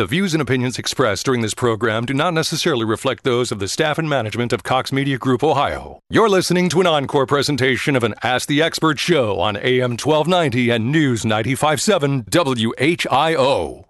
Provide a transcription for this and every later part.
The views and opinions expressed during this program do not necessarily reflect those of the staff and management of Cox Media Group Ohio. You're listening to an encore presentation of an Ask the Expert show on AM 1290 and News 957 WHIO.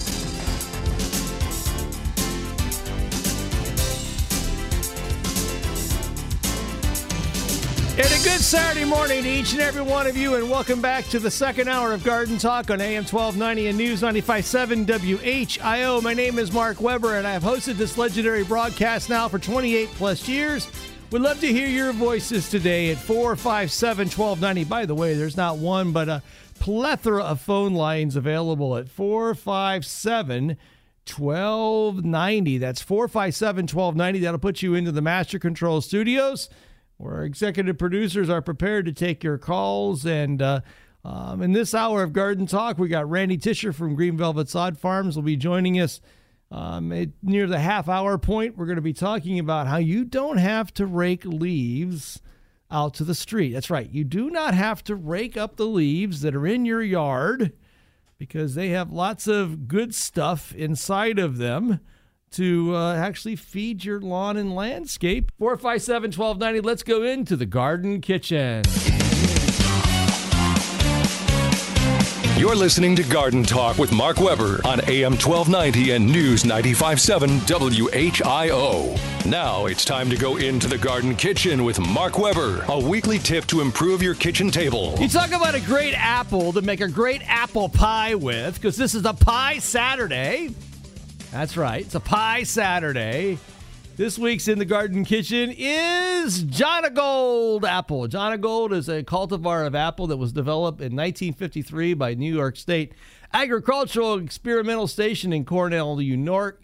Good Saturday morning to each and every one of you, and welcome back to the second hour of Garden Talk on AM 1290 and News 95.7 WHIO. My name is Mark Weber, and I have hosted this legendary broadcast now for 28 plus years. We'd love to hear your voices today at 457 1290. By the way, there's not one, but a plethora of phone lines available at 457 1290. That's 457 1290. That'll put you into the Master Control Studios where our executive producers are prepared to take your calls. And uh, um, in this hour of Garden Talk, we got Randy Tisher from Green Velvet Sod Farms will be joining us um, at, near the half hour point. We're going to be talking about how you don't have to rake leaves out to the street. That's right. You do not have to rake up the leaves that are in your yard because they have lots of good stuff inside of them to uh, actually feed your lawn and landscape. 457 1290. Let's go into the garden kitchen. You're listening to Garden Talk with Mark Weber on AM 1290 and News 957 WHIO. Now it's time to go into the garden kitchen with Mark Weber, a weekly tip to improve your kitchen table. You talk about a great apple to make a great apple pie with, because this is a pie Saturday. That's right. It's a pie Saturday. This week's in the garden kitchen is Jonagold apple. Jonagold is a cultivar of apple that was developed in 1953 by New York State Agricultural Experimental Station in Cornell, New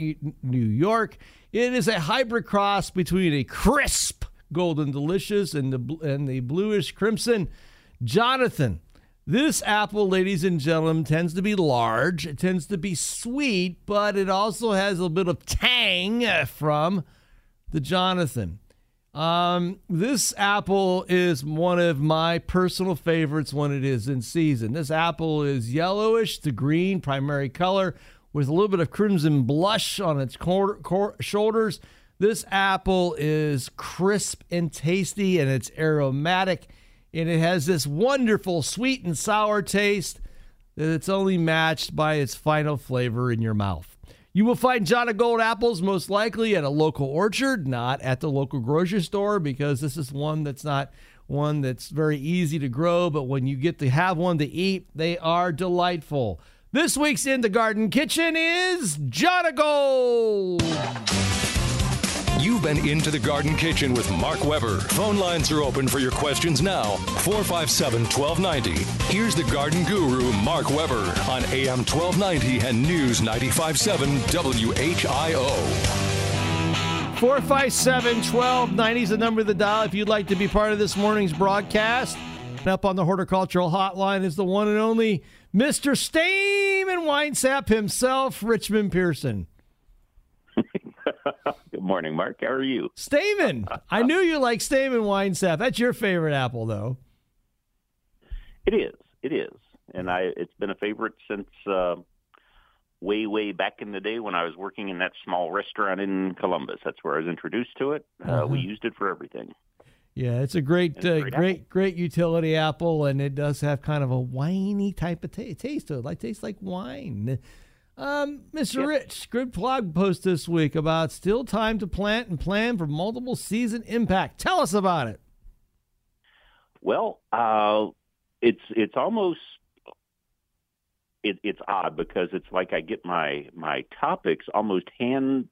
York. It is a hybrid cross between a crisp golden delicious and the and the bluish crimson Jonathan. This apple, ladies and gentlemen, tends to be large. It tends to be sweet, but it also has a bit of tang from the Jonathan. Um, this apple is one of my personal favorites when it is in season. This apple is yellowish to green, primary color, with a little bit of crimson blush on its cor- cor- shoulders. This apple is crisp and tasty, and it's aromatic, and it has this wonderful sweet and sour taste that it's only matched by its final flavor in your mouth. You will find Jonagold apples most likely at a local orchard, not at the local grocery store, because this is one that's not one that's very easy to grow. But when you get to have one to eat, they are delightful. This week's In the Garden Kitchen is Jonagold. You've been into the garden kitchen with Mark Weber. Phone lines are open for your questions now. 457 1290. Here's the garden guru, Mark Weber, on AM 1290 and News 957 WHIO. 457 1290 is the number of the dial if you'd like to be part of this morning's broadcast. And up on the horticultural hotline is the one and only Mr. Stamen Winesap himself, Richmond Pearson. Good morning, Mark. How are you? Stamen. I knew you like Stamen Winesap. That's your favorite apple, though. It is. It is, and I. It's been a favorite since uh, way, way back in the day when I was working in that small restaurant in Columbus. That's where I was introduced to it. Uh, Uh-huh. We used it for everything. Yeah, it's a great, It's uh, great great, great, utility apple, and it does have kind of a winey type of ta- taste to it. Like tastes like wine. Um, Mr. Yep. Rich, good blog post this week about still time to plant and plan for multiple season impact. Tell us about it. Well, uh, it's it's almost it, it's odd because it's like I get my my topics almost hand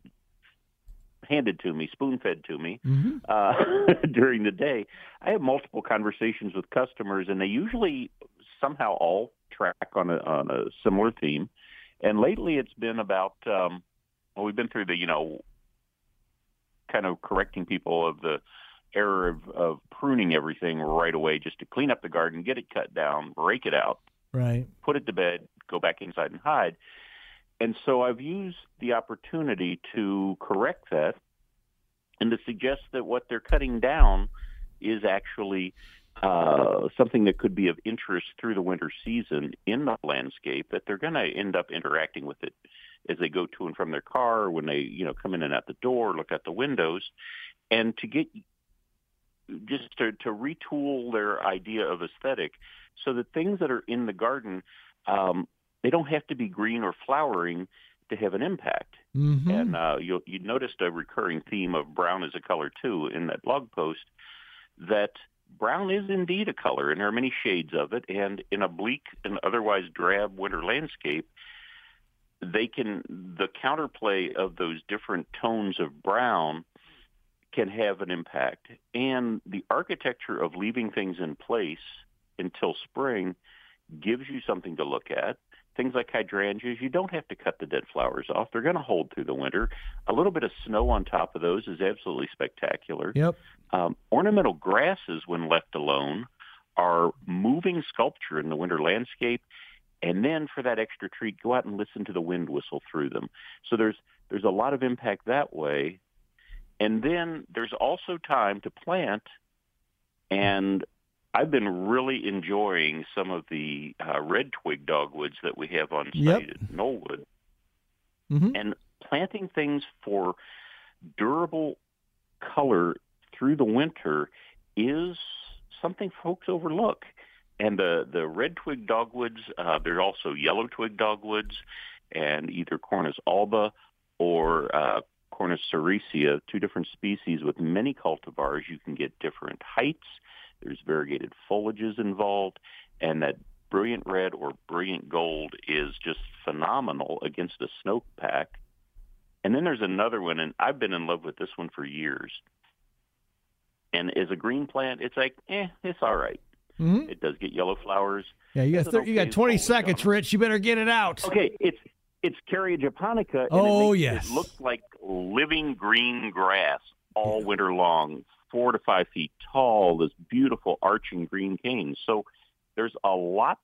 handed to me, spoon fed to me Mm-hmm. uh, during the day. I have multiple conversations with customers, and they usually somehow all track on a on a similar theme. And lately, it's been about um, well, we've been through the you know kind of correcting people of the error of, of pruning everything right away just to clean up the garden, get it cut down, rake it out, Right. put it to bed, go back inside and hide. And so I've used the opportunity to correct that and to suggest that what they're cutting down is actually uh, something that could be of interest through the winter season in the landscape, that they're going to end up interacting with it as they go to and from their car, when they, you know, come in and out the door, look out the windows, and to get just to, to retool their idea of aesthetic so that things that are in the garden um, they don't have to be green or flowering to have an impact. Mm-hmm. And uh, you you noticed a recurring theme of brown as a color too in that blog post. That brown is indeed a color, and there are many shades of it. And in a bleak and otherwise drab winter landscape, they can the counterplay of those different tones of brown can have an impact. And the architecture of leaving things in place until spring gives you something to look at. Things like hydrangeas, you don't have to cut the dead flowers off. They're going to hold through the winter. A little bit of snow on top of those is absolutely spectacular. Yep. Um, ornamental grasses, when left alone, are moving sculpture in the winter landscape. And then for that extra treat, go out and listen to the wind whistle through them. So there's there's a lot of impact that way. And then there's also time to plant and I've been really enjoying some of the uh, red twig dogwoods that we have on site Yep. at Knollwood, Mm-hmm. and planting things for durable color through the winter is something folks overlook. And the the red twig dogwoods, uh, there are also yellow twig dogwoods, and either Cornus alba or uh, Cornus sericea, two different species with many cultivars. You can get different heights. There's variegated foliages involved, and that brilliant red or brilliant gold is just phenomenal against a snowpack. And then there's another one, and I've been in love with this one for years. And as a green plant, it's like, eh, it's all right. Mm-hmm. It does get yellow flowers. Yeah, you got thir- you got 20 seconds, on. Rich. You better get it out. Okay, it's it's Kerria japonica. And Oh, it makes, yes. It looks like living green grass all winter long, four to five feet tall. This beautiful arching green cane. So there's a lot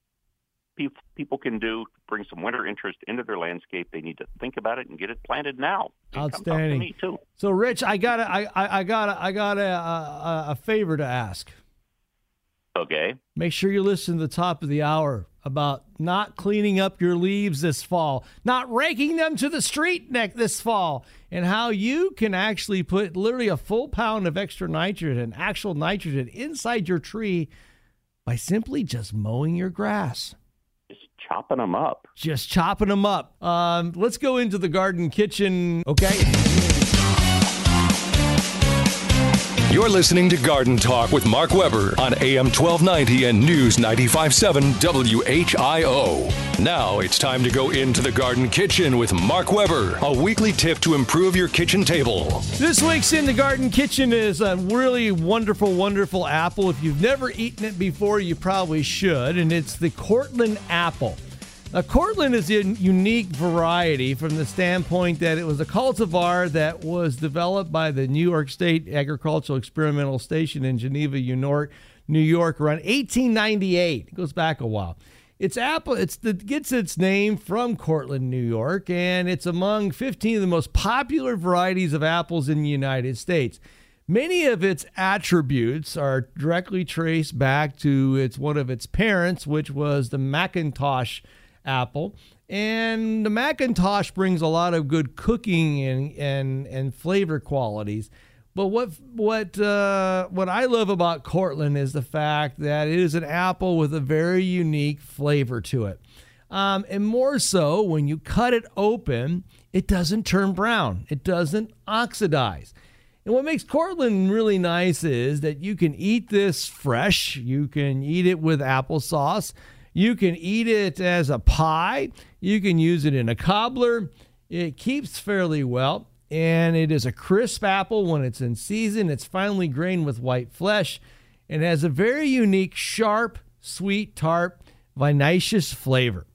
peop- people can do to bring some winter interest into their landscape. They need to think about it and get it planted now. Come talk to Outstanding. me too. So, Rich, I got a, I, I I got a, I got a, a, a favor to ask. Okay. Make sure you listen to the top of the hour about not cleaning up your leaves this fall, not raking them to the street neck this fall, and how you can actually put literally a full pound of extra nitrogen, actual nitrogen, inside your tree by simply just mowing your grass. Just chopping them up. Just chopping them up. Um, let's go into the garden kitchen. Okay. You're listening to Garden Talk with Mark Weber on AM 1290 and News 957 WHIO. Now it's time to go into the garden kitchen with Mark Weber, a weekly tip to improve your kitchen table. This week's in the garden kitchen is a really wonderful, wonderful apple. If you've never eaten it before, you probably should, and it's the Cortland apple. Now, Cortland is a unique variety from the standpoint that it was a cultivar that was developed by the New York State Agricultural Experimental Station in Geneva, New York, New York, around 1898. It goes back a while. It's apple. It's the, gets its name from Cortland, New York, and it's among 15 of the most popular varieties of apples in the United States. Many of its attributes are directly traced back to its one of its parents, which was the McIntosh apple. And the McIntosh brings a lot of good cooking and and, and flavor qualities. But what what uh, what I love about Cortland is the fact that it is an apple with a very unique flavor to it. Um, and more so, when you cut it open, it doesn't turn brown. It doesn't oxidize. And what makes Cortland really nice is that you can eat this fresh. You can eat it with applesauce. You can eat it as a pie. You can use it in a cobbler. It keeps fairly well, and it is a crisp apple when it's in season. It's finely grained with white flesh and has a very unique, sharp, sweet, tart, vinaceous flavor.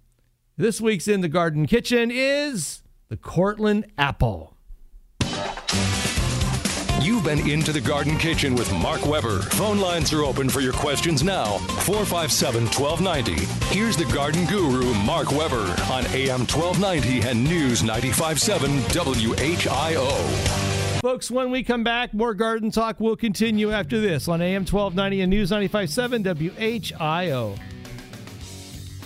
This week's In the Garden Kitchen is the Cortland apple. You've been into the Garden Kitchen with Mark Weber. Phone lines are open for your questions now. 457 1290. Here's the garden guru, Mark Weber, on AM 1290 and News 957 WHIO. Folks, when we come back, more garden talk will continue after this on AM 1290 and News 957 WHIO.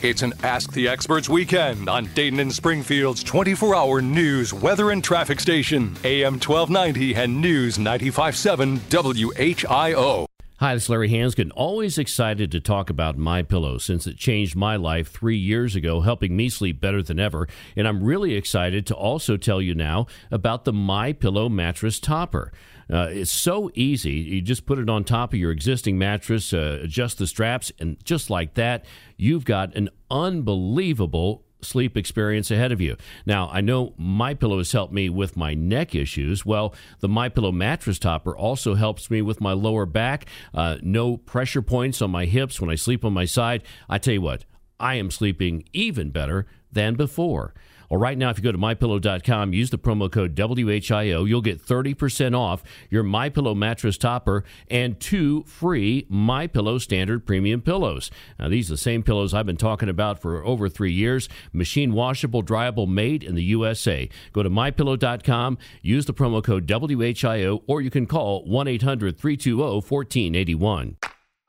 It's an Ask the Experts weekend on Dayton and Springfield's 24 hour news, weather, and traffic station, AM 1290 and News 957 WHIO. Hi, this is Larry Hansgen. Always excited to talk about My Pillow since it changed my life three years ago, helping me sleep better than ever. And I'm really excited to also tell you now about the My Pillow mattress topper. Uh, it's so easy. You just put it on top of your existing mattress, uh, adjust the straps, and just like that, you've got an unbelievable sleep experience ahead of you. Now, I know my pillow has helped me with my neck issues. Well, the my pillow mattress topper also helps me with my lower back. Uh, no pressure points on my hips when I sleep on my side. I tell you what, I am sleeping even better than before. Well, right now, if you go to mypillow.com, use the promo code WHIO, you'll get 30% off your MyPillow mattress topper and two free MyPillow standard premium pillows. Now, these are the same pillows I've been talking about for over three years. Machine washable, dryable, made in the USA. Go to mypillow.com, use the promo code WHIO, or you can call 1 800 320 1481.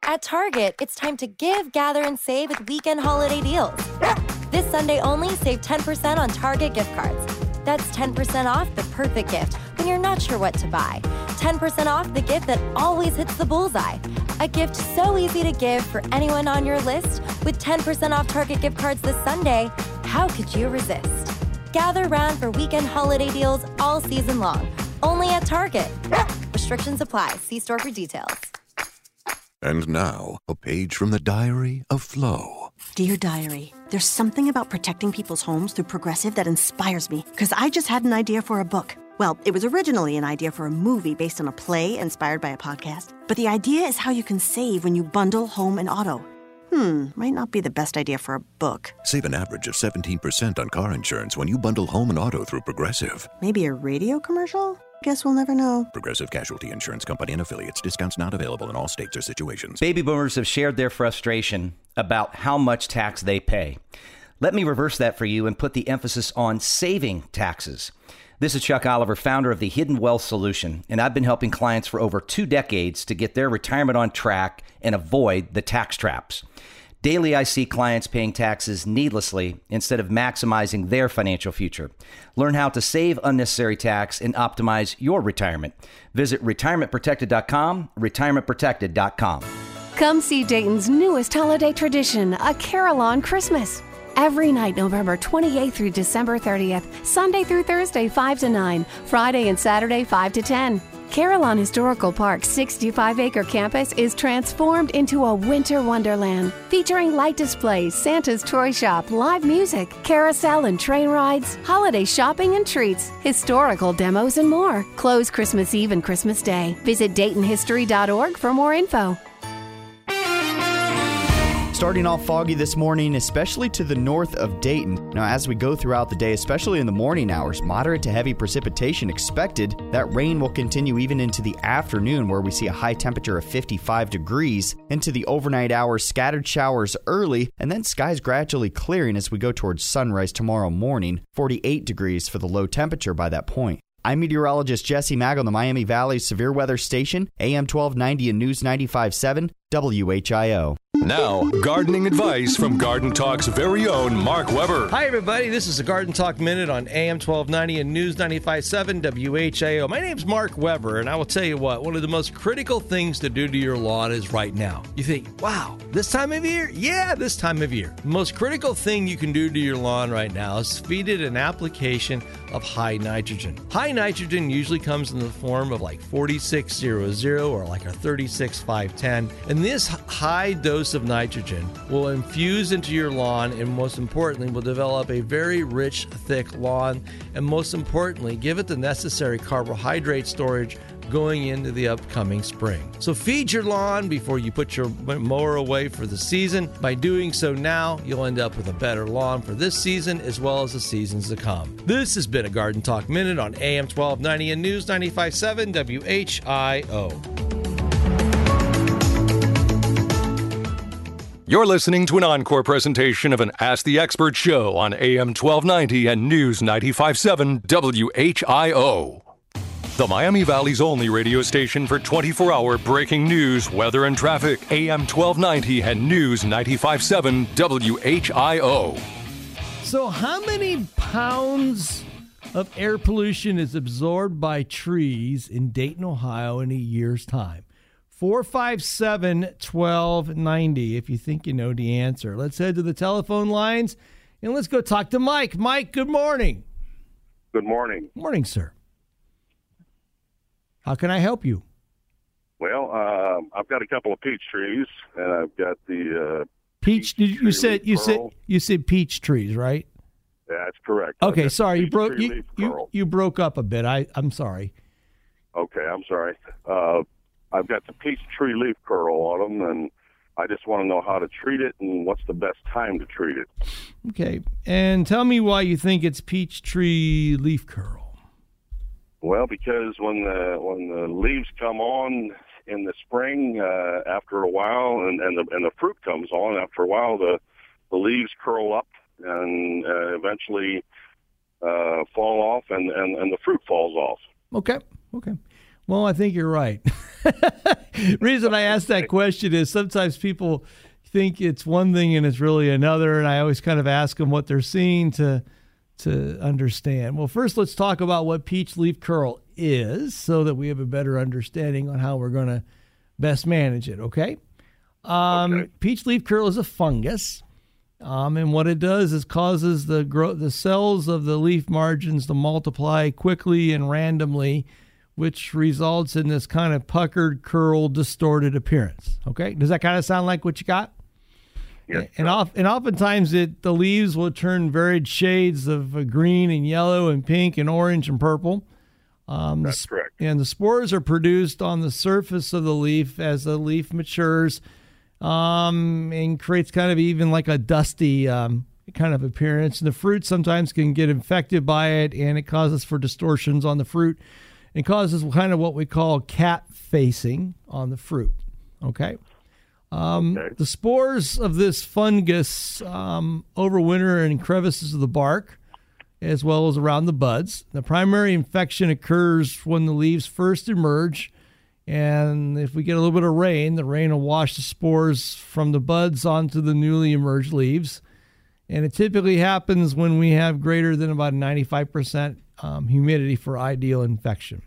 At Target, it's time to give, gather, and save with weekend holiday deals. This Sunday only, save 10% on Target gift cards. That's 10% off the perfect gift when you're not sure what to buy. 10% off the gift that always hits the bullseye. A gift so easy to give for anyone on your list with 10% off Target gift cards this Sunday. How could you resist? Gather round for weekend holiday deals all season long. Only at Target. Restrictions apply. See store for details. And now, a page from the diary of Flo. Dear Diary, there's something about protecting people's homes through Progressive that inspires me because I just had an idea for a book. Well, it was originally an idea for a movie based on a play inspired by a podcast. But the idea is how you can save when you bundle home and auto. Hmm, might not be the best idea for a book. Save an average of 17% on car insurance when you bundle home and auto through Progressive. Maybe a radio commercial? Guess we'll never know. Progressive Casualty Insurance Company and affiliates. Discounts not available in all states or situations. Baby boomers have shared their frustration about how much tax they pay. Let me reverse that for you and put the emphasis on saving taxes. This is Chuck Oliver, founder of the Hidden Wealth Solution, and I've been helping clients for over two decades to get their retirement on track and avoid the tax traps. Daily, I see clients paying taxes needlessly instead of maximizing their financial future. Learn how to save unnecessary tax and optimize your retirement. Visit retirementprotected.com, retirementprotected.com. Come see Dayton's newest holiday tradition, a Carillon Christmas. Every night, November 28th through December 30th, Sunday through Thursday, 5 to 9, Friday and Saturday, 5 to 10. Carillon Historical Park's 65 acre campus is transformed into a winter wonderland, featuring light displays, Santa's toy shop, live music, carousel and train rides, holiday shopping and treats, historical demos, and more. Closed Christmas Eve and Christmas Day. Visit DaytonHistory.org for more info. Starting off foggy this morning, especially to the north of Dayton. Now, as we go throughout the day, especially in the morning hours, moderate to heavy precipitation expected. That rain will continue even into the afternoon, where we see a high temperature of 55 degrees. Into the overnight hours, scattered showers early, and then skies gradually clearing as we go towards sunrise tomorrow morning. 48 degrees for the low temperature by that point. I'm meteorologist Jesse Maag on the Miami Valley Severe Weather Station, AM 1290 and News 957, WHIO. Now, gardening advice from Garden Talk's very own Mark Weber. Hi, everybody. This is the Garden Talk Minute on AM 1290 and News 957 WHIO. My name's Mark Weber, and I will tell you what, one of the most critical things to do to your lawn is right now. You think, wow, this time of year? Yeah, this time of year. The most critical thing you can do to your lawn right now is feed it an application of high nitrogen. High nitrogen usually comes in the form of like 4600 or like a 36510. And this high dose of nitrogen will infuse into your lawn and, most importantly, will develop a very rich, thick lawn. And most importantly, give it the necessary carbohydrate storage going into the upcoming spring. So feed your lawn before you put your mower away for the season. By doing so now, you'll end up with a better lawn for this season as well as the seasons to come. This has been a Garden Talk Minute on AM 1290 and News 957 WHIO. You're listening to an encore presentation of an Ask the Expert show on AM 1290 and News 957 WHIO. The Miami Valley's only radio station for 24 hour breaking news, weather, and traffic. AM 1290 and News 957 WHIO. So, how many pounds of air pollution is absorbed by trees in Dayton, Ohio in a year's time? 457 1290 if you think you know the answer. Let's head to the telephone lines and let's go talk to Mike. Mike, good morning. Good morning. Morning, sir. How can I help you? Well, uh, I've got a couple of peach trees, and I've got the uh, peach. Did you said you said you said peach trees, right? Yeah, that's correct. Okay, sorry, you broke you, you, you broke up a bit. I I'm sorry. Okay, I'm sorry. Uh, I've got the peach tree leaf curl on them, and I just want to know how to treat it and what's the best time to treat it. Okay, and tell me why you think it's peach tree leaf curl. Well, because when the when the leaves come on in the spring, uh, after a while, and and the, and the fruit comes on after a while, the the leaves curl up and uh, eventually uh, fall off, and, and and the fruit falls off. Okay, okay. Well, I think you're right. Reason I ask that question is sometimes people think it's one thing and it's really another, and I always kind of ask them what they're seeing to to understand. Well, first let's talk about what peach leaf curl is, so that we have a better understanding on how we're going to best manage it. Okay. Um, okay. Peach leaf curl is a fungus. Um, and what it does is causes the grow the cells of the leaf margins to multiply quickly and randomly which results in this kind of puckered, curled, distorted appearance. Okay, does that kind of sound like what you got? Yes, and, off, and oftentimes it the leaves will turn varied shades of uh, green and yellow and pink and orange and purple. Um, That's correct. And the spores are produced on the surface of the leaf as the leaf matures um, and creates kind of even like a dusty um, kind of appearance. And the fruit sometimes can get infected by it and it causes for distortions on the fruit and causes kind of what we call cat facing on the fruit. Okay. Um, okay. The spores of this fungus um, overwinter in crevices of the bark as well as around the buds. The primary infection occurs when the leaves first emerge. And if we get a little bit of rain, the rain will wash the spores from the buds onto the newly emerged leaves. And it typically happens when we have greater than about 95% um, humidity for ideal infection.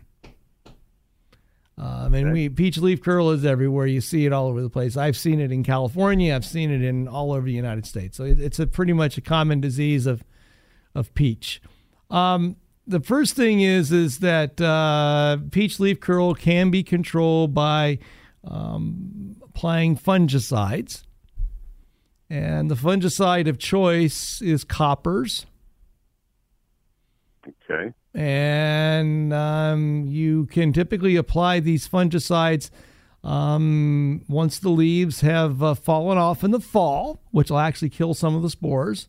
Um, and we peach leaf curl is everywhere. You see it all over the place. I've seen it in California. I've seen it in all over the United States. So it, it's a pretty much a common disease of of peach. Um, the first thing is is that uh, peach leaf curl can be controlled by um, applying fungicides, and the fungicide of choice is coppers. Okay. And um, you can typically apply these fungicides um, once the leaves have uh, fallen off in the fall, which will actually kill some of the spores.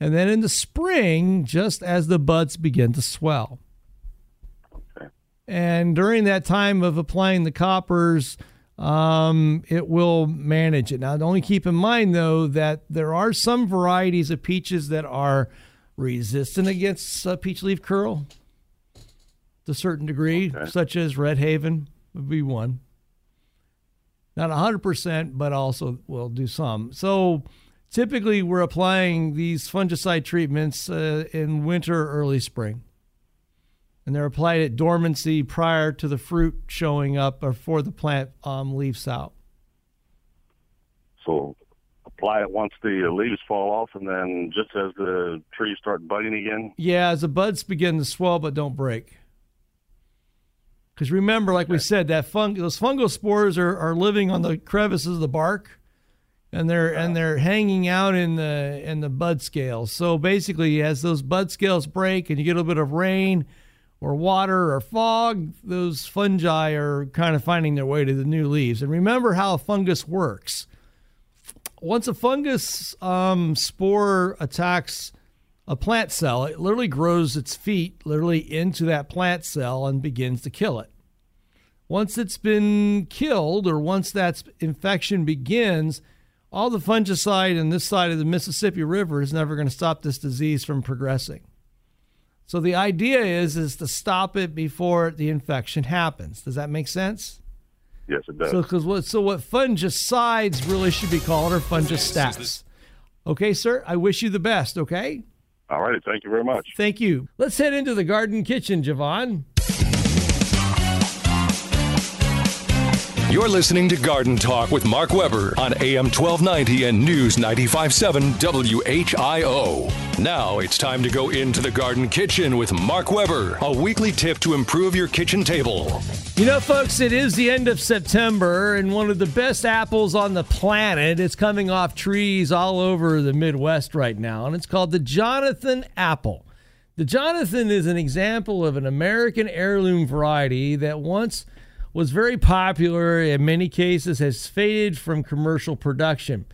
And then in the spring, just as the buds begin to swell. Okay. And during that time of applying the coppers, um, it will manage it. Now, only keep in mind, though, that there are some varieties of peaches that are resistant against uh, peach leaf curl to a certain degree, okay. such as Red Haven would be one. Not 100%, but also will do some. So typically we're applying these fungicide treatments uh, in winter or early spring. And they're applied at dormancy prior to the fruit showing up or before the plant um, leaves out. So apply it once the leaves fall off and then just as the trees start budding again? Yeah, as the buds begin to swell but don't break. Because remember, like we said, that fung- those fungal spores are, are living on the crevices of the bark. and they're and they're hanging out in the in the bud scales. So basically, as those bud scales break and you get a little bit of rain or water or fog, those fungi are kind of finding their way to the new leaves. And remember how a fungus works. Once a fungus um, spore attacks a plant cell, it literally grows its feet literally into that plant cell and begins to kill it. Once it's been killed, or once that infection begins, all the fungicide in this side of the Mississippi River is never going to stop this disease from progressing. So the idea is is to stop it before the infection happens. Does that make sense? Yes, it does. So because what so what fungicides really should be called are fungistats. Okay, sir. I wish you the best. Okay. All right. Thank you very much. Thank you. Let's head into the garden kitchen, Javon. You're listening to Garden Talk with Mark Weber on AM 1290 and News 957 WHIO. Now it's time to go into the garden kitchen with Mark Weber, a weekly tip to improve your kitchen table. You know, folks, it is the end of September, and one of the best apples on the planet is coming off trees all over the Midwest right now, and it's called the Jonathan apple. The Jonathan is an example of an American heirloom variety that once was very popular, in many cases has faded from commercial production.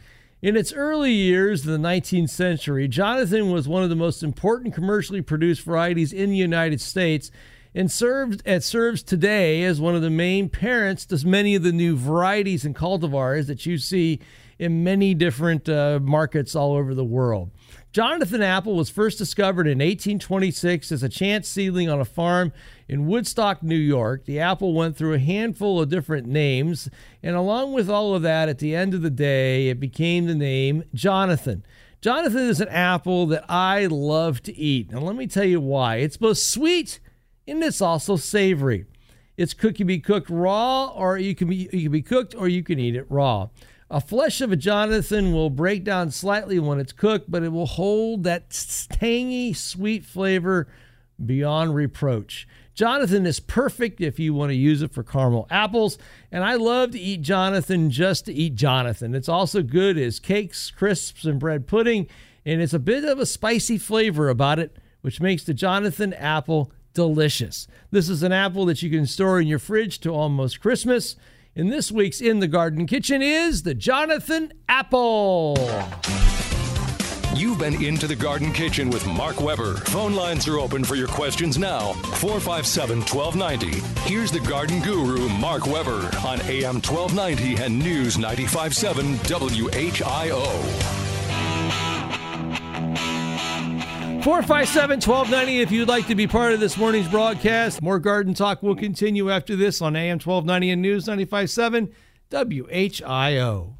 In its early years in the 19th century, Jonathan was one of the most important commercially produced varieties in the United States and served and serves today as one of the main parents to many of the new varieties and cultivars that you see in many different uh, markets all over the world. Jonathan apple was first discovered in 1826 as a chance seedling on a farm in Woodstock, New York. The apple went through a handful of different names, and along with all of that, at the end of the day, it became the name Jonathan. Jonathan is an apple that I love to eat. And let me tell you why. It's both sweet and it's also savory. It's cooked can be cooked raw or you can be you can be cooked or you can eat it raw. A flesh of a Jonathan will break down slightly when it's cooked, but it will hold that tangy, sweet flavor beyond reproach. Jonathan is perfect if you want to use it for caramel apples, and I love to eat Jonathan just to eat Jonathan. It's also good as cakes, crisps, and bread pudding, and it's a bit of a spicy flavor about it, which makes the Jonathan apple delicious. This is an apple that you can store in your fridge to almost Christmas. And this week's In the Garden Kitchen is the Jonathan Apple. You've been into the Garden Kitchen with Mark Weber. Phone lines are open for your questions now. 457 1290. Here's the garden guru, Mark Weber, on AM 1290 and News 957 WHIO. 457 1290 if you'd like to be part of this morning's broadcast. More garden talk will continue after this on AM 1290 and News 957 WHIO.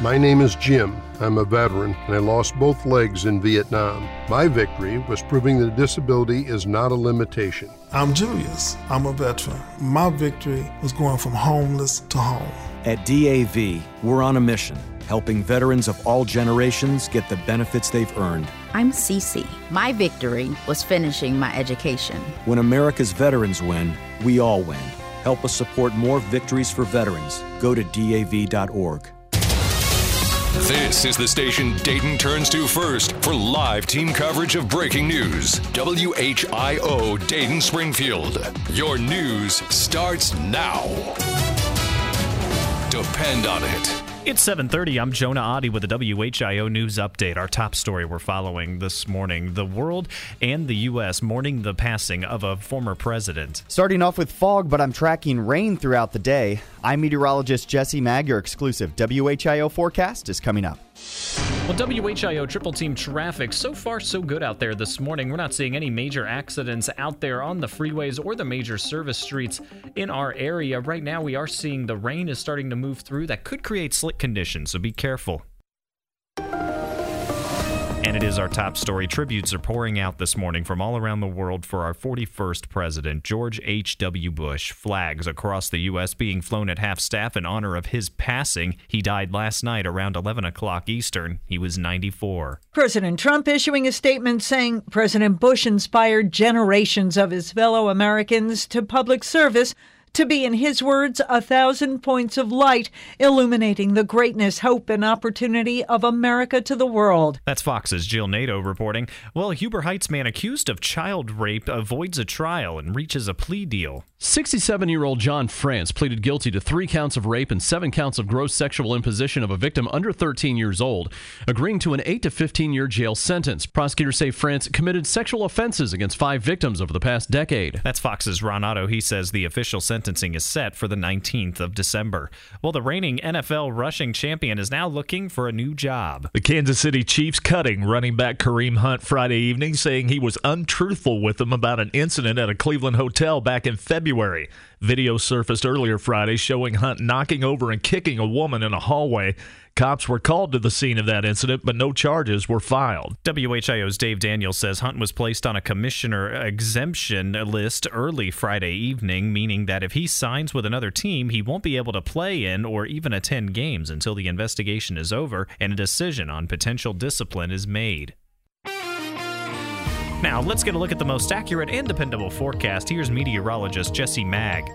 My name is Jim. I'm a veteran and I lost both legs in Vietnam. My victory was proving that disability is not a limitation. I'm Julius. I'm a veteran. My victory was going from homeless to home. At DAV, we're on a mission helping veterans of all generations get the benefits they've earned. I'm Cece. My victory was finishing my education. When America's veterans win, we all win. Help us support more victories for veterans. Go to DAV.org. This is the station Dayton turns to first for live team coverage of breaking news. WHIO Dayton Springfield. Your news starts now. Depend on it. It's 7:30. I'm Jonah Adi with the WHIO news update. Our top story we're following this morning: the world and the U.S. mourning the passing of a former president. Starting off with fog, but I'm tracking rain throughout the day. I'm meteorologist Jesse Maag. Your exclusive WHIO forecast is coming up. Well, WHIO triple team traffic so far so good out there this morning. We're not seeing any major accidents out there on the freeways or the major service streets in our area. Right now, we are seeing the rain is starting to move through. That could create slick conditions, so be careful. It is our top story. Tributes are pouring out this morning from all around the world for our 41st president, George H.W. Bush. Flags across the U.S. being flown at half staff in honor of his passing. He died last night around 11 o'clock Eastern. He was 94. President Trump issuing a statement saying President Bush inspired generations of his fellow Americans to public service to be, in his words, a thousand points of light, illuminating the greatness, hope, and opportunity of America to the world. That's Fox's Jill Nato reporting. Well, Huber Heights man accused of child rape avoids a trial and reaches a plea deal. 67 year old John France pleaded guilty to three counts of rape and seven counts of gross sexual imposition of a victim under 13 years old, agreeing to an 8 to 15 year jail sentence. Prosecutors say France committed sexual offenses against five victims over the past decade. That's Fox's Ron Otto. He says the official sentencing is set for the 19th of December. Well, the reigning NFL rushing champion is now looking for a new job. The Kansas City Chiefs cutting running back Kareem Hunt Friday evening, saying he was untruthful with them about an incident at a Cleveland hotel back in February. Video surfaced earlier Friday showing Hunt knocking over and kicking a woman in a hallway. Cops were called to the scene of that incident, but no charges were filed. WHIO's Dave Daniels says Hunt was placed on a commissioner exemption list early Friday evening, meaning that if he signs with another team, he won't be able to play in or even attend games until the investigation is over and a decision on potential discipline is made. Now, let's get a look at the most accurate and dependable forecast. Here's meteorologist Jesse Maag.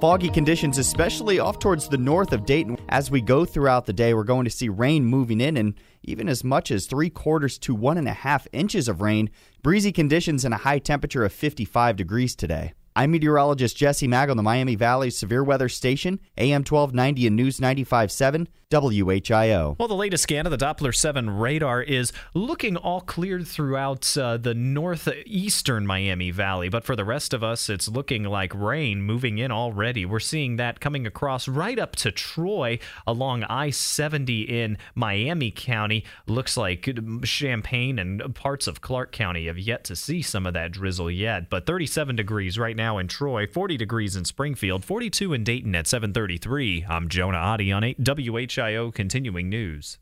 Foggy conditions, especially off towards the north of Dayton. As we go throughout the day, we're going to see rain moving in and even as much as three quarters to one and a half inches of rain. Breezy conditions and a high temperature of 55 degrees today. I'm meteorologist Jesse Maag on the Miami Valley Severe Weather Station, AM 1290 and News 95.7, WHIO. Well, the latest scan of the Doppler 7 radar is looking all cleared throughout uh, the northeastern Miami Valley, but for the rest of us, it's looking like rain moving in already. We're seeing that coming across right up to Troy along I 70 in Miami County. Looks like Champaign and parts of Clark County have yet to see some of that drizzle yet, but 37 degrees right now in Troy, 40 degrees in Springfield, 42 in Dayton at 733. I'm Jonah Adi on 8 WHIO Continuing News.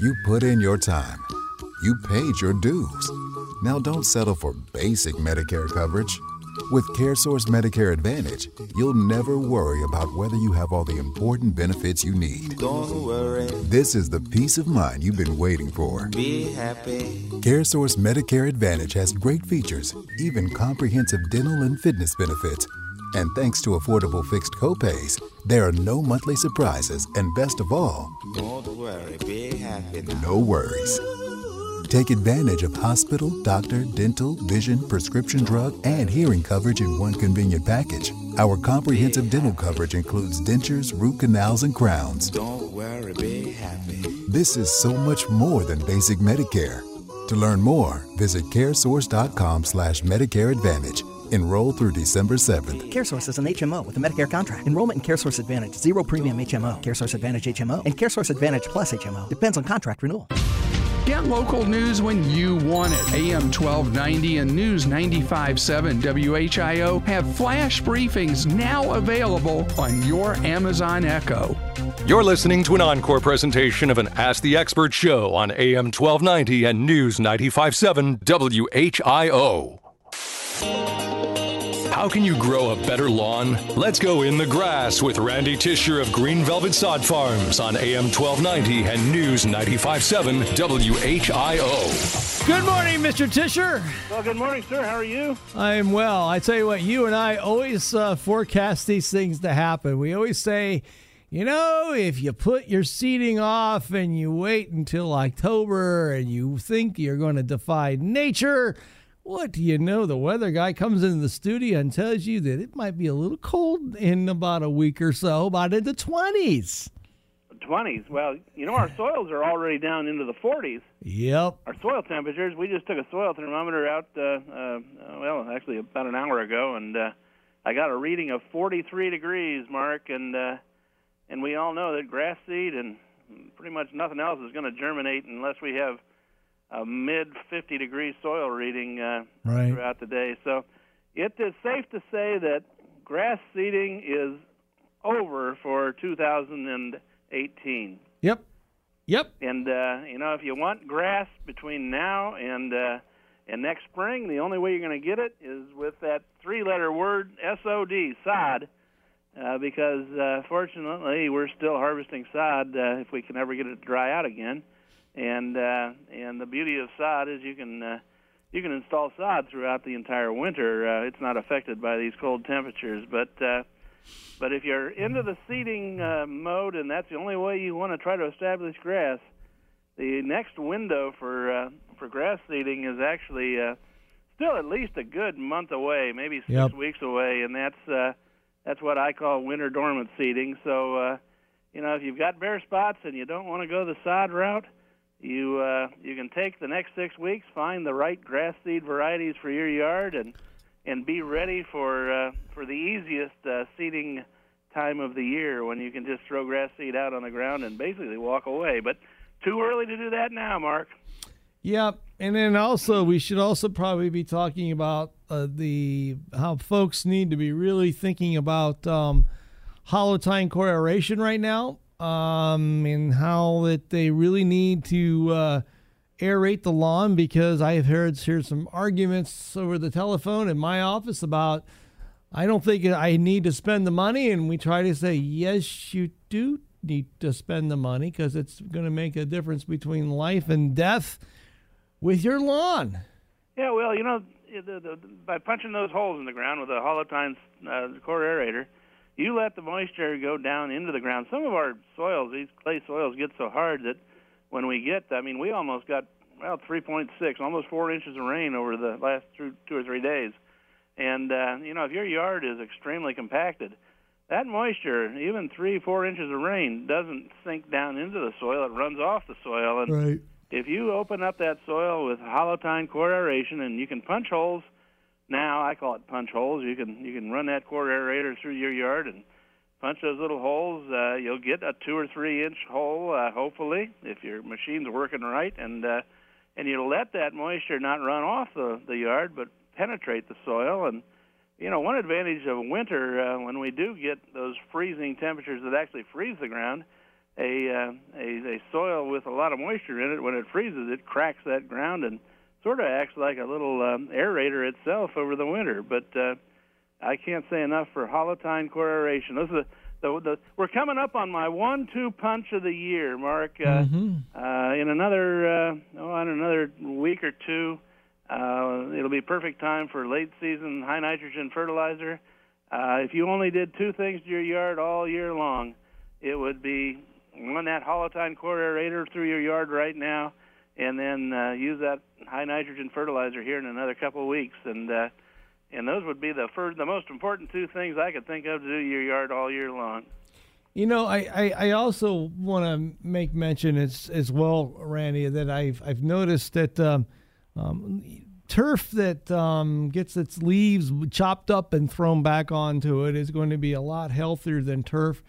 You put in your time. You paid your dues. Now don't settle for basic Medicare coverage. With CareSource Medicare Advantage, you'll never worry about whether you have all the important benefits you need. Don't worry. This is the peace of mind you've been waiting for. Be happy. CareSource Medicare Advantage has great features, even comprehensive dental and fitness benefits. And thanks to affordable fixed copays, there are no monthly surprises, and best of all, Don't worry. Be happy. Now. no worries. Take advantage of hospital, doctor, dental, vision, prescription drug, and hearing coverage in one convenient package. Our comprehensive dental coverage includes dentures, root canals, and crowns. Don't worry. Be happy. This is so much more than basic Medicare. To learn more, visit caresource.com slash Medicare Advantage. Enroll through December 7th. CareSource is an HMO with a Medicare contract. Enrollment in CareSource Advantage, zero premium HMO, CareSource Advantage HMO, and CareSource Advantage Plus HMO. Depends on contract renewal. Get local news when you want it. AM 1290 and News 95.7 WHIO have flash briefings now available on your Amazon Echo. You're listening to an encore presentation of an Ask the Expert show on AM 1290 and News 95.7 WHIO. How can you grow a better lawn? Let's go in the grass with Randy Tisher of Green Velvet Sod Farms on AM 1290 and News 95.7 WHIO. Good morning, Mr. Tisher. Well, good morning, sir. How are you? I'm well. I tell you what, you and I always uh, forecast these things to happen. We always say, you know, if you put your seeding off and you wait until October and you think you're going to defy nature, what do you know? The weather guy comes into the studio and tells you that it might be a little cold in about a week or so, about in the 20s. 20s. Well, you know, our soils are already down into the 40s. Yep. Our soil temperatures, we just took a soil thermometer out, uh, uh, well, actually about an hour ago, and uh, I got a reading of 43 degrees, Mark, and uh, and we all know that grass seed and pretty much nothing else is going to germinate unless we have a mid 50 degree soil reading uh, Right. throughout the day. So it is safe to say that grass seeding is over for 2018. Yep. Yep. And uh, you know, if you want grass between now and uh, and next spring, the only way you're going to get it is with that three-letter word SOD, sod. Uh, because uh, fortunately, we're still harvesting sod uh, if we can ever get it to dry out again. And uh, and the beauty of sod is you can uh, you can install sod throughout the entire winter. Uh, it's not affected by these cold temperatures, but uh, but if you're into the seeding uh, mode and that's the only way you want to try to establish grass, the next window for uh, for grass seeding is actually uh, still at least a good month away, maybe six Yep. weeks away, and that's uh, that's what I call winter dormant seeding. So, uh, you know, if you've got bare spots and you don't want to go the sod route, you uh, you can take the next six weeks, find the right grass seed varieties for your yard, and and be ready for uh, for the easiest uh, seeding time of the year when you can just throw grass seed out on the ground and basically walk away. But too early to do that now, Mark. Yep, and then also we should also probably be talking about uh, the how folks need to be really thinking about um, hollow tine core aeration right now, um, and how that they really need to uh, aerate the lawn because I have heard heard some arguments over the telephone in my office about I don't think I need to spend the money, and we try to say yes, you do need to spend the money because it's going to make a difference between life and death with your lawn. Yeah, well, you know, the, the, by punching those holes in the ground with a hollow tine uh, core aerator, you let the moisture go down into the ground. Some of our soils, these clay soils, get so hard that when we get, I mean, we almost got well 3.6, almost four inches of rain over the last two, two or three days. And uh, you know, if your yard is extremely compacted, that moisture, even three, four inches of rain, doesn't sink down into the soil. It runs off the soil, and Right. if you open up that soil with hollow tine core aeration and you can punch holes now i call it punch holes. You can you can run that core aerator through your yard and punch those little holes. Uh, you'll get a two or three inch hole uh, hopefully if your machine's working right. And uh, and you let that moisture not run off the the yard but penetrate the soil. And you know one advantage of winter uh, when we do get those freezing temperatures that actually freeze the ground a, uh, a a soil with a lot of moisture in it, when it freezes, it cracks that ground and sort of acts like a little um, aerator itself over the winter. But uh, I can't say enough for hollow tine core aeration. Those are the, the, we're coming up on my one-two punch of the year, Mark. Uh, uh, in another uh, oh, in another week or two, uh, it'll be perfect time for late season high nitrogen fertilizer. Uh, if you only did two things to your yard all year long, it would be run that hollow tine core aerator through your yard right now, and then uh, use that high nitrogen fertilizer here in another couple of weeks. And uh, and those would be the first, the most important two things I could think of to do your yard all year long. You know, I, I, I also want to make mention as as well, Randy, that I've I've noticed that um, um, turf that um, gets its leaves chopped up and thrown back onto it is going to be a lot healthier than turf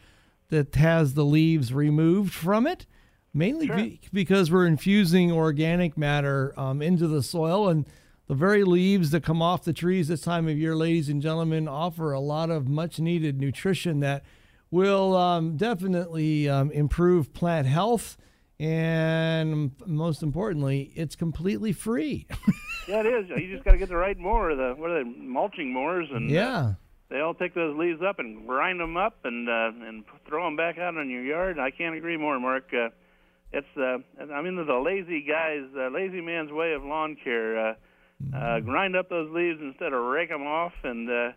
that has the leaves removed from it. Mainly be, because we're infusing organic matter um, into the soil, and the very leaves that come off the trees this time of year, ladies and gentlemen, offer a lot of much needed nutrition that will um, definitely um, improve plant health. And most importantly, it's completely free. Yeah, it is. You just got to get the right mower, the what are they, mulching mowers, and uh, yeah. they all take those leaves up and grind them up and uh, and throw them back out in your yard. I can't agree more, Mark. Uh, it's uh, I'm into the lazy guys, uh, lazy man's way of lawn care. Uh, uh, grind up those leaves instead of rake them off, and uh,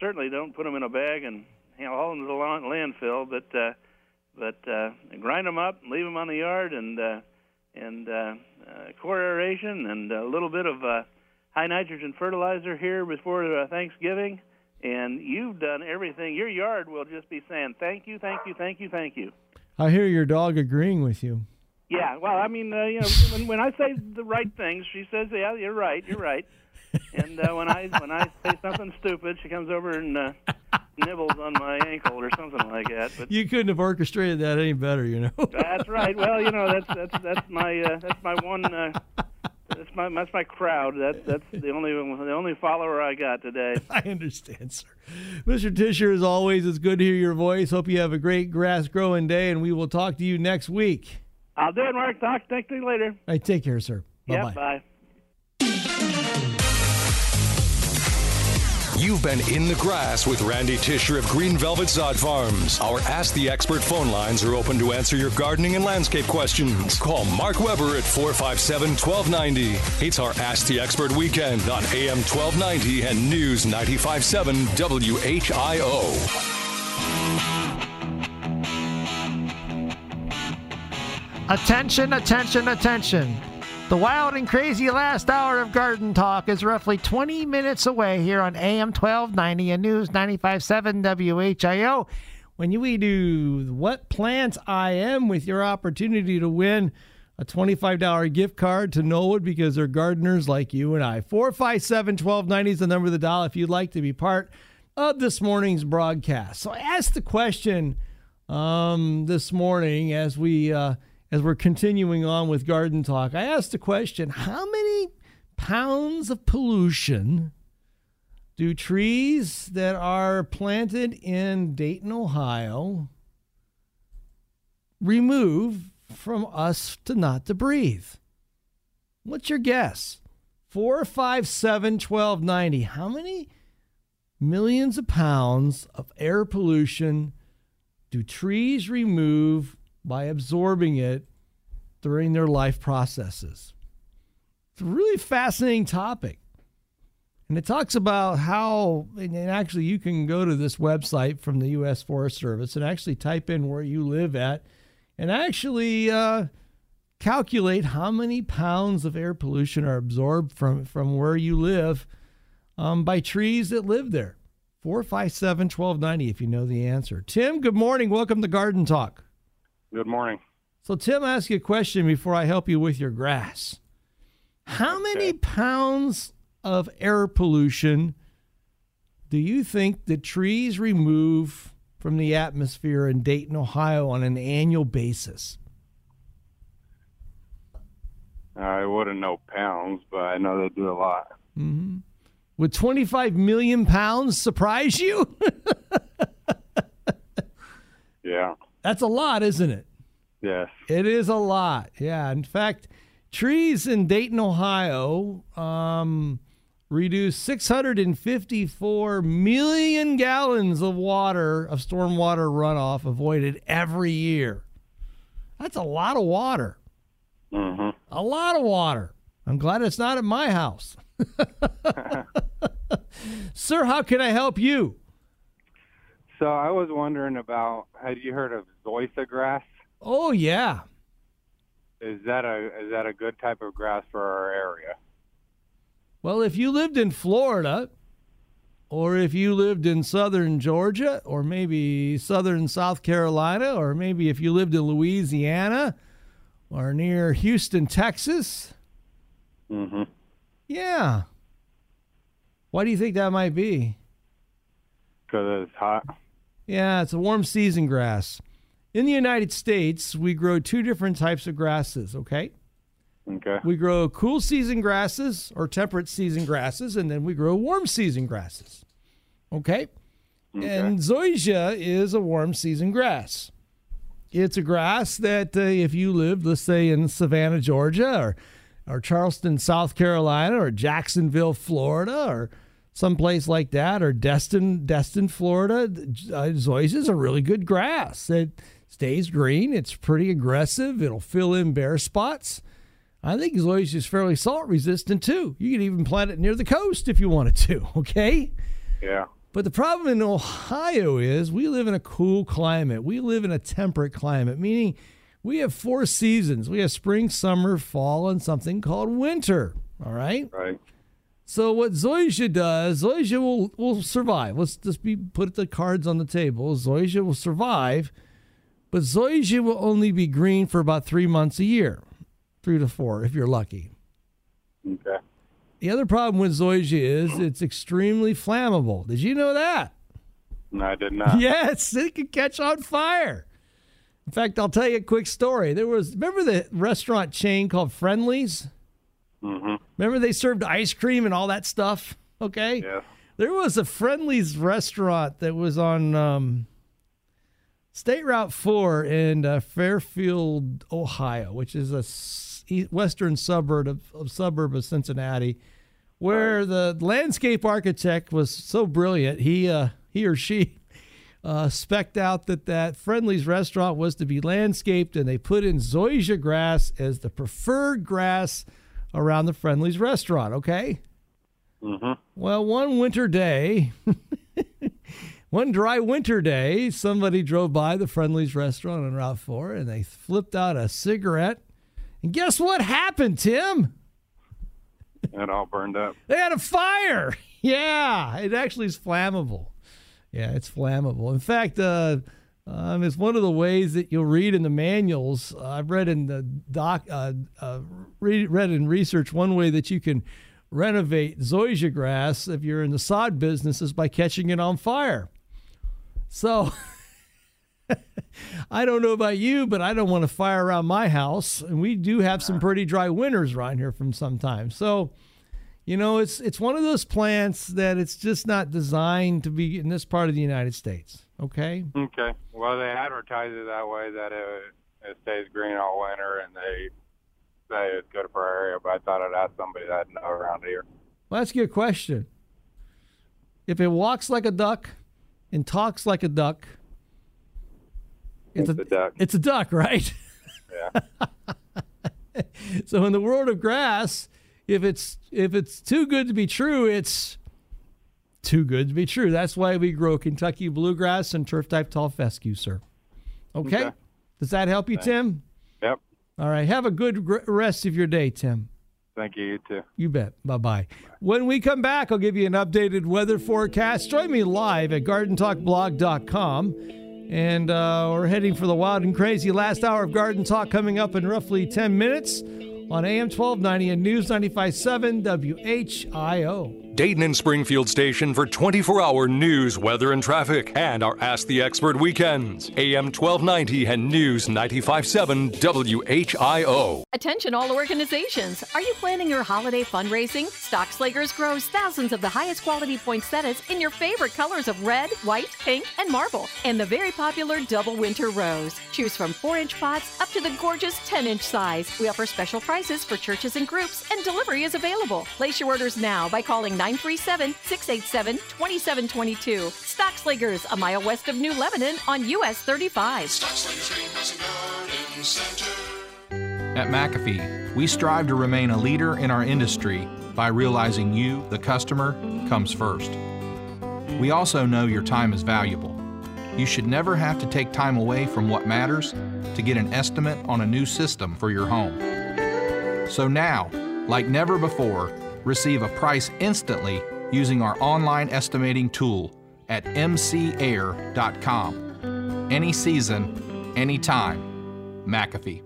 certainly don't put them in a bag and you know, haul them to the lawn, landfill. But uh, but uh, grind them up, and leave them on the yard, and uh, and uh, uh, core aeration and a little bit of uh, high nitrogen fertilizer here before uh, Thanksgiving, and you've done everything. Your yard will just be saying thank you, thank you, thank you, thank you. I hear your dog agreeing with you. Yeah, well, I mean, uh, you know, when, when I say the right things, she says, "Yeah, you're right, you're right." And uh, when I when I say something stupid, she comes over and uh, nibbles on my ankle or something like that. But You couldn't have orchestrated that any better, you know. that's right. Well, you know, that's that's that's my uh, that's my one. Uh, that's my that's my crowd. That's that's the only the only follower I got today. I understand, sir. Mr. Tisher, as always, it's good to hear your voice. Hope you have a great grass growing day, and we will talk to you next week. I'll do it, Mark. Talk, talk to you later. All right, take care, sir. Bye Yeah, bye. bye. You've been in the grass with Randy Tisher of Green Velvet Sod Farms. Our Ask the Expert phone lines are open to answer your gardening and landscape questions. Call Mark Weber at 457 1290. It's our Ask the Expert weekend on AM 1290 and News 957 WHIO. Attention, attention, attention. The wild and crazy last hour of Garden Talk is roughly 20 minutes away here on AM 1290 and News 957 WHIO. When we do What Plants I Am with your opportunity to win a $25 gift card to Knollwood because they're gardeners like you and I. 457 1290 is the number of the dial if you'd like to be part of this morning's broadcast. So I asked the question um, this morning as we. Uh, as we're continuing on with garden talk, I asked the question how many pounds of pollution do trees that are planted in Dayton, Ohio, remove from us to not to breathe? What's your guess? 457 1290. How many millions of pounds of air pollution do trees remove by absorbing it during their life processes. It's a really fascinating topic. And it talks about how, and actually, you can go to this website from the U.S. Forest Service and actually type in where you live at and actually uh, calculate how many pounds of air pollution are absorbed from, from where you live um, by trees that live there. 457 1290 if you know the answer. Tim, good morning. Welcome to Garden Talk. Good morning. So, Tim, I ask you a question before I help you with your grass. How many pounds of air pollution do you think the trees remove from the atmosphere in Dayton, Ohio on an annual basis? I wouldn't know pounds, but I know they do a lot. Mm-hmm. Would 25 million pounds surprise you? That's a lot, isn't it? Yes. It is a lot. Yeah. In fact, trees in Dayton, Ohio, um, reduce 654 million gallons of water, of stormwater runoff avoided every year. That's a lot of water. Mm-hmm. A lot of water. I'm glad it's not at my house. Sir, how can I help you? So I was wondering about. Had you heard of zoysia grass? Oh yeah. Is that a is that a good type of grass for our area? Well, if you lived in Florida, or if you lived in southern Georgia, or maybe southern South Carolina, or maybe if you lived in Louisiana, or near Houston, Texas. Mm-hmm. Yeah. Why do you think that might be? Because it's hot. Yeah, it's a warm season grass. In the United States, we grow two different types of grasses, okay? Okay. We grow cool season grasses or temperate season grasses, and then we grow warm season grasses. Okay? okay. And zoysia is a warm season grass. It's a grass that uh, if you lived, let's say, in Savannah, Georgia, or, or Charleston, South Carolina, or Jacksonville, Florida, or someplace like that, or Destin, Destin, Florida, uh, zoysia is a really good grass. It stays green. It's pretty aggressive. It'll fill in bare spots. I think zoysia is fairly salt resistant too. You could even plant it near the coast if you wanted to. Okay. Yeah. But the problem in Ohio is we live in a cool climate. We live in a temperate climate, meaning we have four seasons. We have spring, summer, fall, and something called winter. All right. Right. So what Zoysia does, Zoysia will will survive. Let's just be put the cards on the table. Zoysia will survive, but Zoysia will only be green for about three months a year, three to four if you're lucky. Okay. The other problem with Zoysia is it's extremely flammable. Did you know that? No, I did not. Yes, it can catch on fire. In fact, I'll tell you a quick story. There was remember the restaurant chain called Friendly's. Mm-hmm. Remember they served ice cream and all that stuff? Okay. Yeah. There was a Friendly's restaurant that was on um, State Route 4 in uh, Fairfield, Ohio, which is a western suburb of, of suburb of Cincinnati, where the landscape architect was so brilliant, he uh, he or she uh, specked out that that Friendly's restaurant was to be landscaped, and they put in zoysia grass as the preferred grass around the Friendly's restaurant. Okay. Mm-hmm. Well, one winter day, one dry winter day, somebody drove by the Friendly's restaurant on Route 4 and they flipped out a cigarette. And guess what happened, Tim? It all burned up. They had a fire. Yeah, it actually is flammable. Yeah, it's flammable. In fact, uh, um, it's one of the ways that you'll read in the manuals. Uh, I've read in the doc, uh, uh, read, read in research one way that you can renovate zoysia grass if you're in the sod business is by catching it on fire. So I don't know about you, but I don't want to fire around my house, and we do have some pretty dry winters around here from sometimes. So you know, it's it's one of those plants that it's just not designed to be in this part of the United States. Okay. Okay. Well, they advertise it that way that it, it stays green all winter, and they say it's good for our area. But I thought I'd ask somebody that know around here. Well, that's a good question. If it walks like a duck and talks like a duck, it's, It's a duck. It's a duck, right? Yeah. so in the world of grass, if it's if it's too good to be true, it's too good to be true. That's why we grow Kentucky bluegrass and turf type tall fescue, sir. Okay? Okay. Does that help you, Thanks. Tim? Yep. All right. Have a good rest of your day, Tim. Thank you. You too. You bet. Bye bye. When we come back, I'll give you an updated weather forecast. Join me live at gardentalkblog.com. And uh, we're heading for the wild and crazy last hour of Garden Talk coming up in roughly 10 minutes on AM 1290 and News 95.7 WHIO. Dayton and Springfield station for 24 hour news, weather, and traffic, and our Ask the Expert weekends. AM 1290 and News 95.7 WHIO. Attention all organizations. Are you planning your holiday fundraising? Stockslagers grows thousands of the highest quality poinsettias in your favorite colors of red, white, pink, and marble, and the very popular double winter rose. Choose from 4 inch pots up to the gorgeous 10 inch size. We offer special prices for churches and groups, and delivery is available. Place your orders now by calling 937 687 2722. Stockslagers, a mile west of New Lebanon on US 35. At McAfee, we strive to remain a leader in our industry by realizing you, the customer, comes first. We also know your time is valuable. You should never have to take time away from what matters to get an estimate on a new system for your home. So now, like never before, receive a price instantly using our online estimating tool at mcair.com. Any season, anytime. McAfee.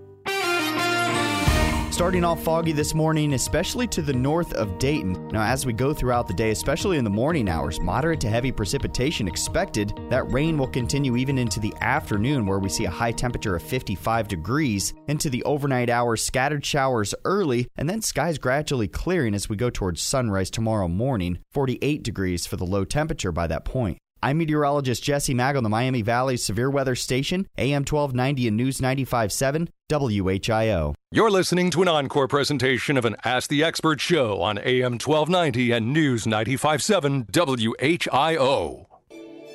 Starting off foggy this morning, especially to the north of Dayton. Now, as we go throughout the day, especially in the morning hours, moderate to heavy precipitation expected. That rain will continue even into the afternoon, where we see a high temperature of 55 degrees. Into the overnight hours, scattered showers early, and then skies gradually clearing as we go towards sunrise tomorrow morning. 48 degrees for the low temperature by that point. I'm meteorologist Jesse Maag on the Miami Valley Severe Weather Station, AM 1290 and News 95.7, WHIO. You're listening to an encore presentation of an Ask the Expert show on AM 1290 and News 95.7 WHIO.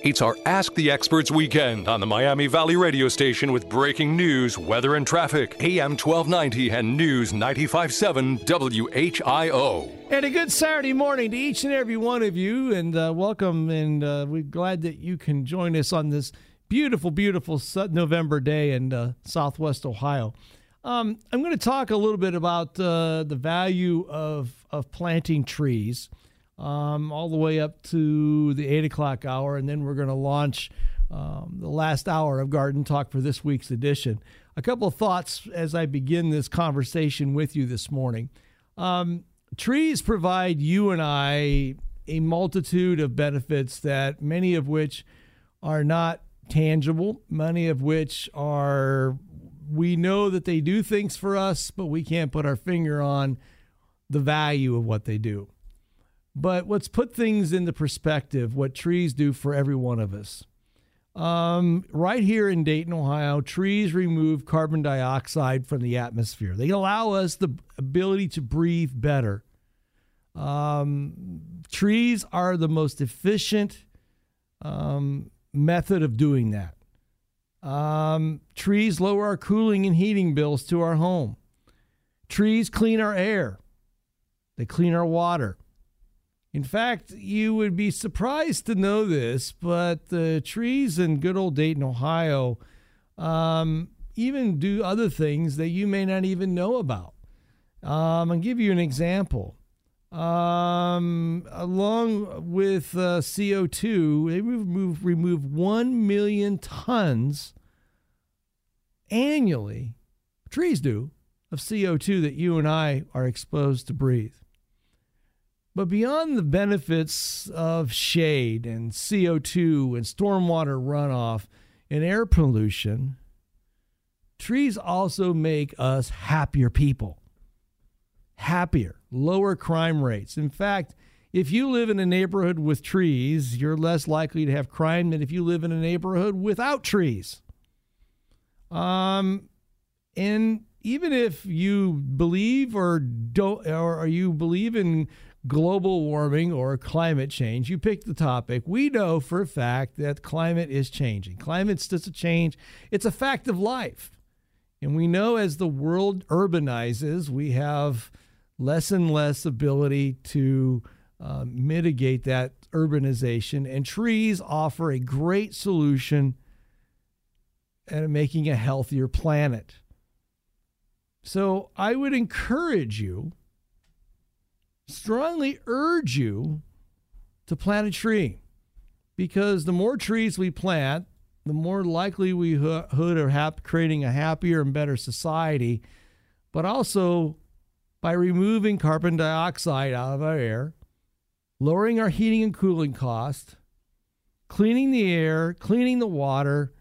It's our Ask the Experts weekend on the Miami Valley radio station with breaking news, weather, and traffic. AM 1290 and News 95.7 WHIO. And a good Saturday morning to each and every one of you, and uh, welcome. And uh, we're glad that you can join us on this beautiful, beautiful November day in uh, Southwest Ohio. Um, I'm going to talk a little bit about uh, the value of of planting trees, um, all the way up to the eight o'clock hour, and then we're going to launch um, the last hour of Garden Talk for this week's edition. A couple of thoughts as I begin this conversation with you this morning. Um, trees provide you and I a multitude of benefits that many of which are not tangible, many of which are we know that they do things for us, but we can't put our finger on the value of what they do. But let's put things into perspective what trees do for every one of us. Um, right here in Dayton, Ohio, trees remove carbon dioxide from the atmosphere. They allow us the ability to breathe better. Um, trees are the most efficient um, method of doing that. Um, trees lower our cooling and heating bills to our home. Trees clean our air, they clean our water. In fact, you would be surprised to know this, but the trees in good old Dayton, Ohio, um, even do other things that you may not even know about. Um, I'll give you an example. Um, along with uh, CO2, they remove, remove 1 million tons annually, trees do, of CO2 that you and I are exposed to breathe. But beyond the benefits of shade and CO2 and stormwater runoff and air pollution, trees also make us happier people. Happier, lower crime rates. In fact, if you live in a neighborhood with trees, you're less likely to have crime than if you live in a neighborhood without trees. Um, and even if you believe or don't, or you believe in global warming or climate change, you pick the topic. We know for a fact that climate is changing. Climate's just a change, it's a fact of life. And we know as the world urbanizes, we have less and less ability to uh, mitigate that urbanization. And trees offer a great solution at making a healthier planet. So I would encourage you strongly urge you to plant a tree because the more trees we plant, the more likely we hood are hap- creating a happier and better society, but also by removing carbon dioxide out of our air, lowering our heating and cooling costs, cleaning the air, cleaning the water,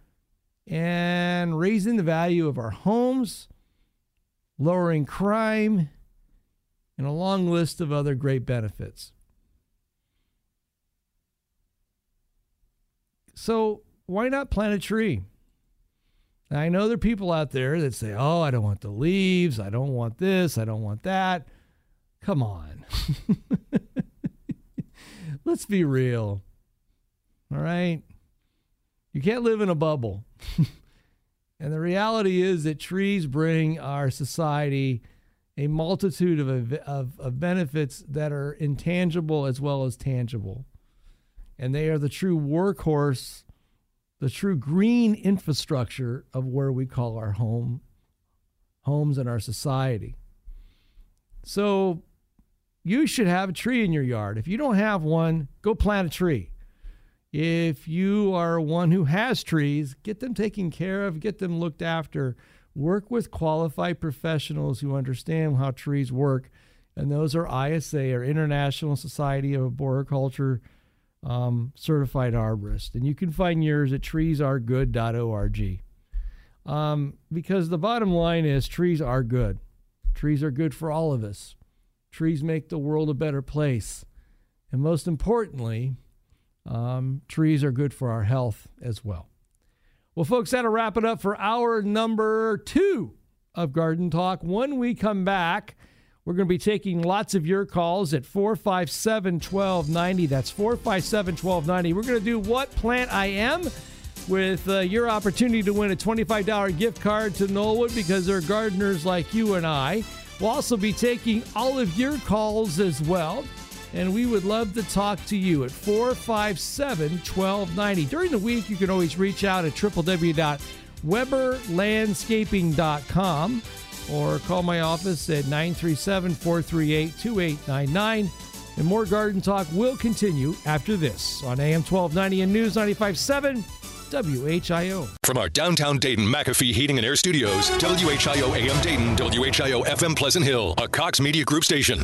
and raising the value of our homes, lowering crime, and a long list of other great benefits. So, why not plant a tree? Now, I know there are people out there that say, oh, I don't want the leaves. I don't want this. I don't want that. Come on. Let's be real. All right? You can't live in a bubble. and the reality is that trees bring our society a multitude of, of, of benefits that are intangible as well as tangible. And they are the true workhorse, the true green infrastructure of where we call our home, homes and our society. So you should have a tree in your yard. If you don't have one, go plant a tree. If you are one who has trees, get them taken care of, get them looked after Work with qualified professionals who understand how trees work, and those are ISA or International Society of Arboriculture um, certified arborist. And you can find yours at treesaregood.org. Um, because the bottom line is trees are good. Trees are good for all of us. Trees make the world a better place. And most importantly, um, trees are good for our health as well. Well, folks, that'll wrap it up for hour number two of Garden Talk. When we come back, we're going to be taking lots of your calls at 457 1290. That's 457 1290. We're going to do What Plant I Am with uh, your opportunity to win a $25 gift card to Knollwood because they're gardeners like you and I. We'll also be taking all of your calls as well and we would love to talk to you at 457 1290. During the week, you can always reach out at www.weberlandscaping.com or call my office at 937 438 2899. And more garden talk will continue after this on AM 1290 and News 957. WHIO. From our downtown Dayton McAfee Heating and Air Studios, WHIO AM Dayton, WHIO FM Pleasant Hill, a Cox Media Group station.